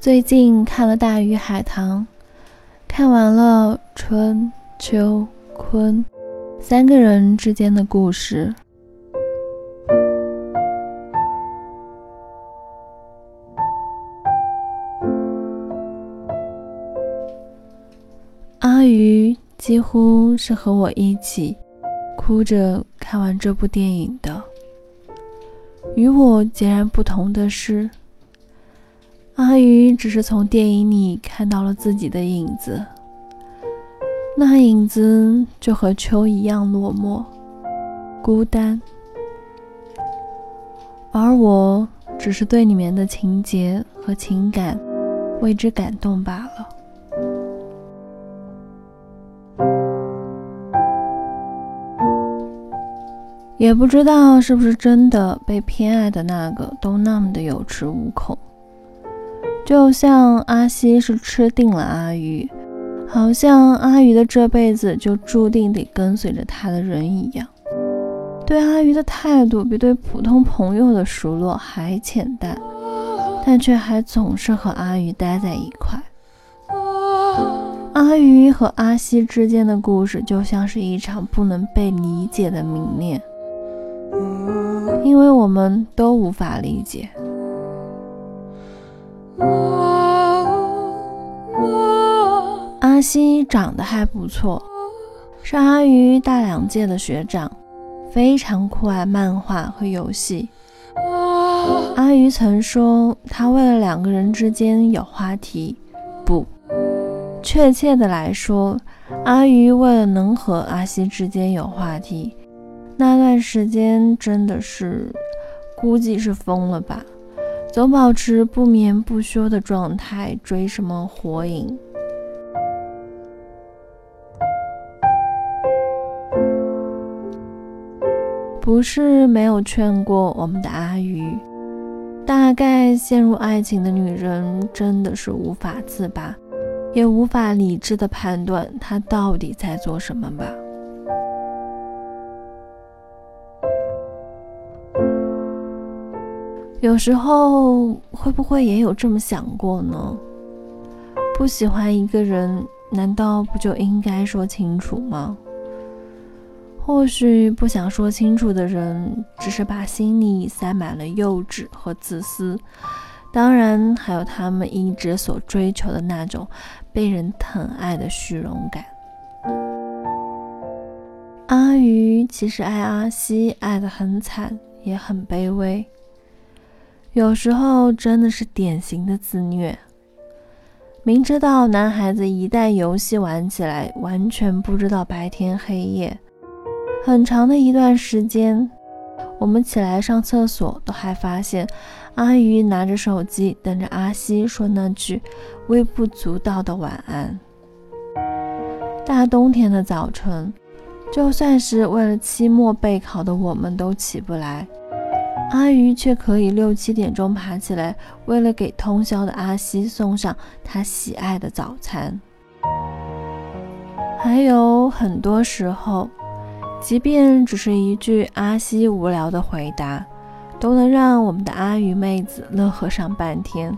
最近看了《大鱼海棠》，看完了春秋坤三个人之间的故事。阿鱼几乎是和我一起哭着看完这部电影的。与我截然不同的是。阿鱼只是从电影里看到了自己的影子，那影子就和秋一样落寞、孤单，而我只是对里面的情节和情感为之感动罢了。也不知道是不是真的，被偏爱的那个都那么的有恃无恐。就像阿西是吃定了阿鱼，好像阿鱼的这辈子就注定得跟随着他的人一样，对阿鱼的态度比对普通朋友的熟络还浅淡，但却还总是和阿鱼待在一块。阿鱼和阿西之间的故事就像是一场不能被理解的迷恋，因为我们都无法理解。阿西长得还不错，是阿鱼大两届的学长，非常酷爱漫画和游戏。阿鱼曾说，他为了两个人之间有话题，不，确切的来说，阿鱼为了能和阿西之间有话题，那段时间真的是，估计是疯了吧。总保持不眠不休的状态，追什么火影？不是没有劝过我们的阿鱼，大概陷入爱情的女人真的是无法自拔，也无法理智的判断她到底在做什么吧。有时候会不会也有这么想过呢？不喜欢一个人，难道不就应该说清楚吗？或许不想说清楚的人，只是把心里塞满了幼稚和自私，当然还有他们一直所追求的那种被人疼爱的虚荣感。阿鱼其实爱阿西，爱得很惨，也很卑微。有时候真的是典型的自虐。明知道男孩子一旦游戏玩起来，完全不知道白天黑夜。很长的一段时间，我们起来上厕所，都还发现阿鱼拿着手机等着阿西说那句微不足道的晚安。大冬天的早晨，就算是为了期末备考的我们都起不来。阿鱼却可以六七点钟爬起来，为了给通宵的阿西送上他喜爱的早餐。还有很多时候，即便只是一句阿西无聊的回答，都能让我们的阿鱼妹子乐呵上半天。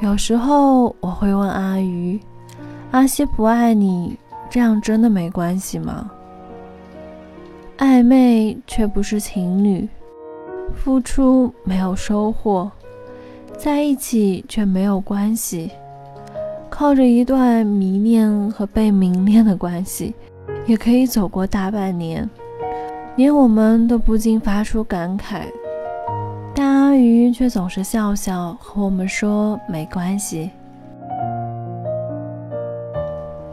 有时候我会问阿。阿西不爱你，这样真的没关系吗？暧昧却不是情侣，付出没有收获，在一起却没有关系，靠着一段迷恋和被迷恋的关系，也可以走过大半年，连我们都不禁发出感慨，但阿鱼却总是笑笑和我们说没关系。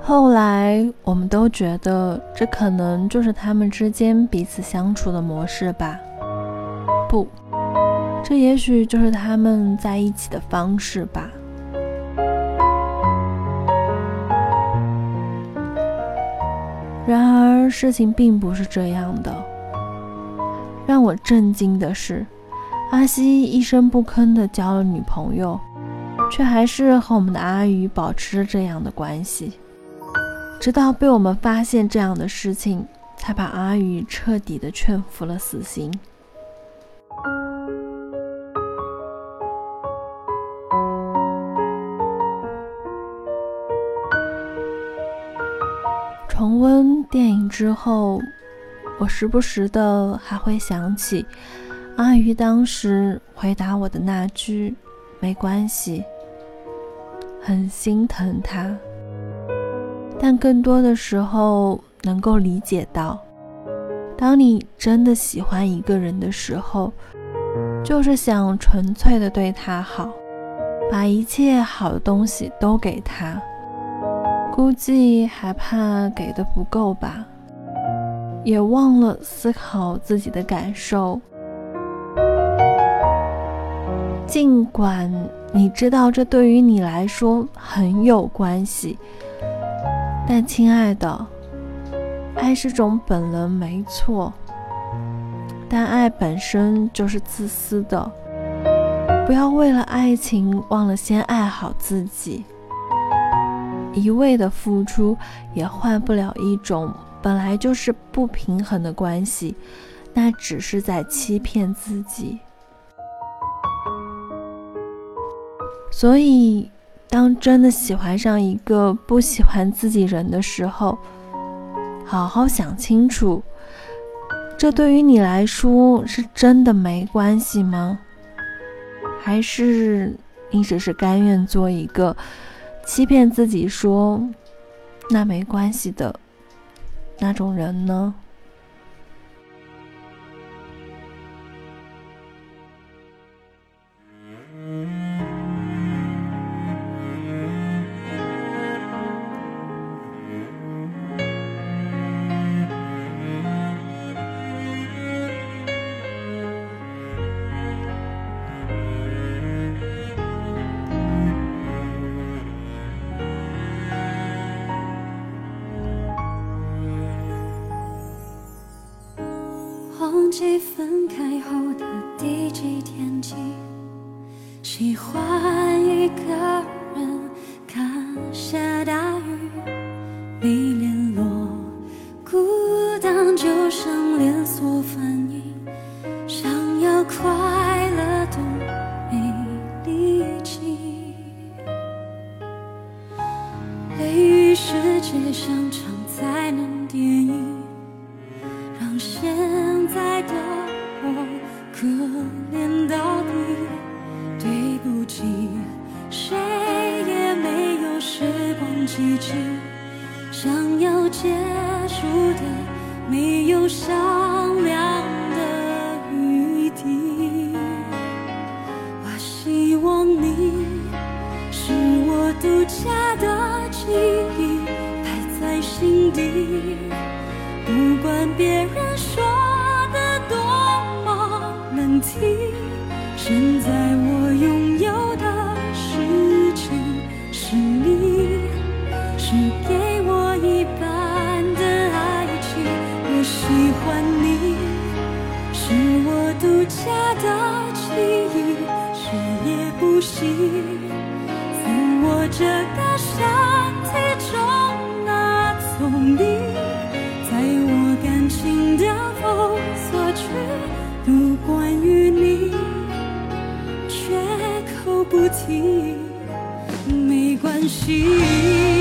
后来，我们都觉得这可能就是他们之间彼此相处的模式吧。不，这也许就是他们在一起的方式吧。然而，事情并不是这样的。让我震惊的是，阿西一声不吭地交了女朋友，却还是和我们的阿宇保持着这样的关系。直到被我们发现这样的事情，才把阿宇彻底的劝服了死刑。重温电影之后，我时不时的还会想起阿鱼当时回答我的那句“没关系”，很心疼他。但更多的时候，能够理解到，当你真的喜欢一个人的时候，就是想纯粹的对他好，把一切好的东西都给他。估计还怕给的不够吧，也忘了思考自己的感受。尽管你知道这对于你来说很有关系，但亲爱的，爱是种本能，没错。但爱本身就是自私的，不要为了爱情忘了先爱好自己。一味的付出也换不了一种本来就是不平衡的关系，那只是在欺骗自己。所以，当真的喜欢上一个不喜欢自己人的时候，好好想清楚，这对于你来说是真的没关系吗？还是你只是甘愿做一个？欺骗自己说，那没关系的那种人呢？忘记分开后的第几天起，喜欢一个想要结束的没有商量的余地。我希望你是我独家的记忆，摆在心底，不管别人说的多么难。听，现在我拥有的事情是你，是给也不行，在我这个身体中拿走你，在我感情的封锁区。都关于你，绝口不提，没关系。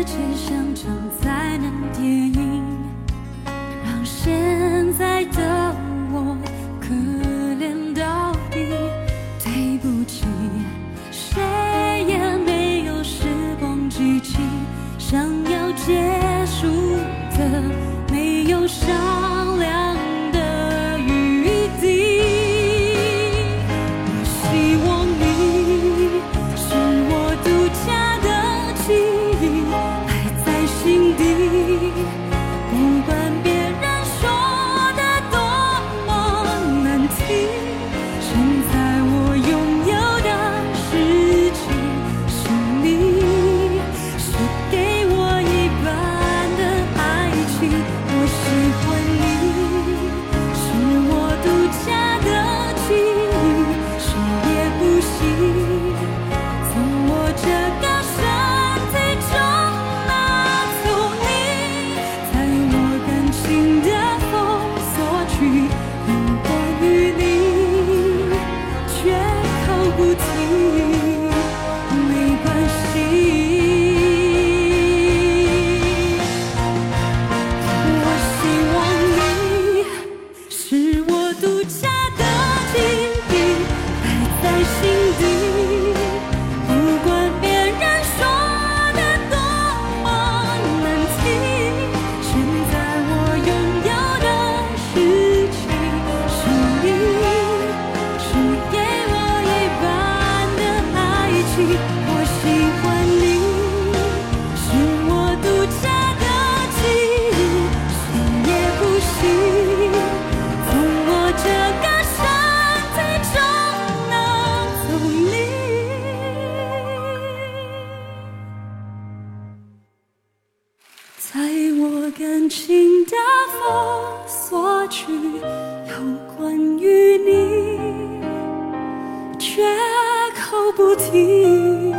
时间像场灾难电影，让现在的我可怜到底。对不起，谁也没有时光机器，想要结束的没有伤。不停。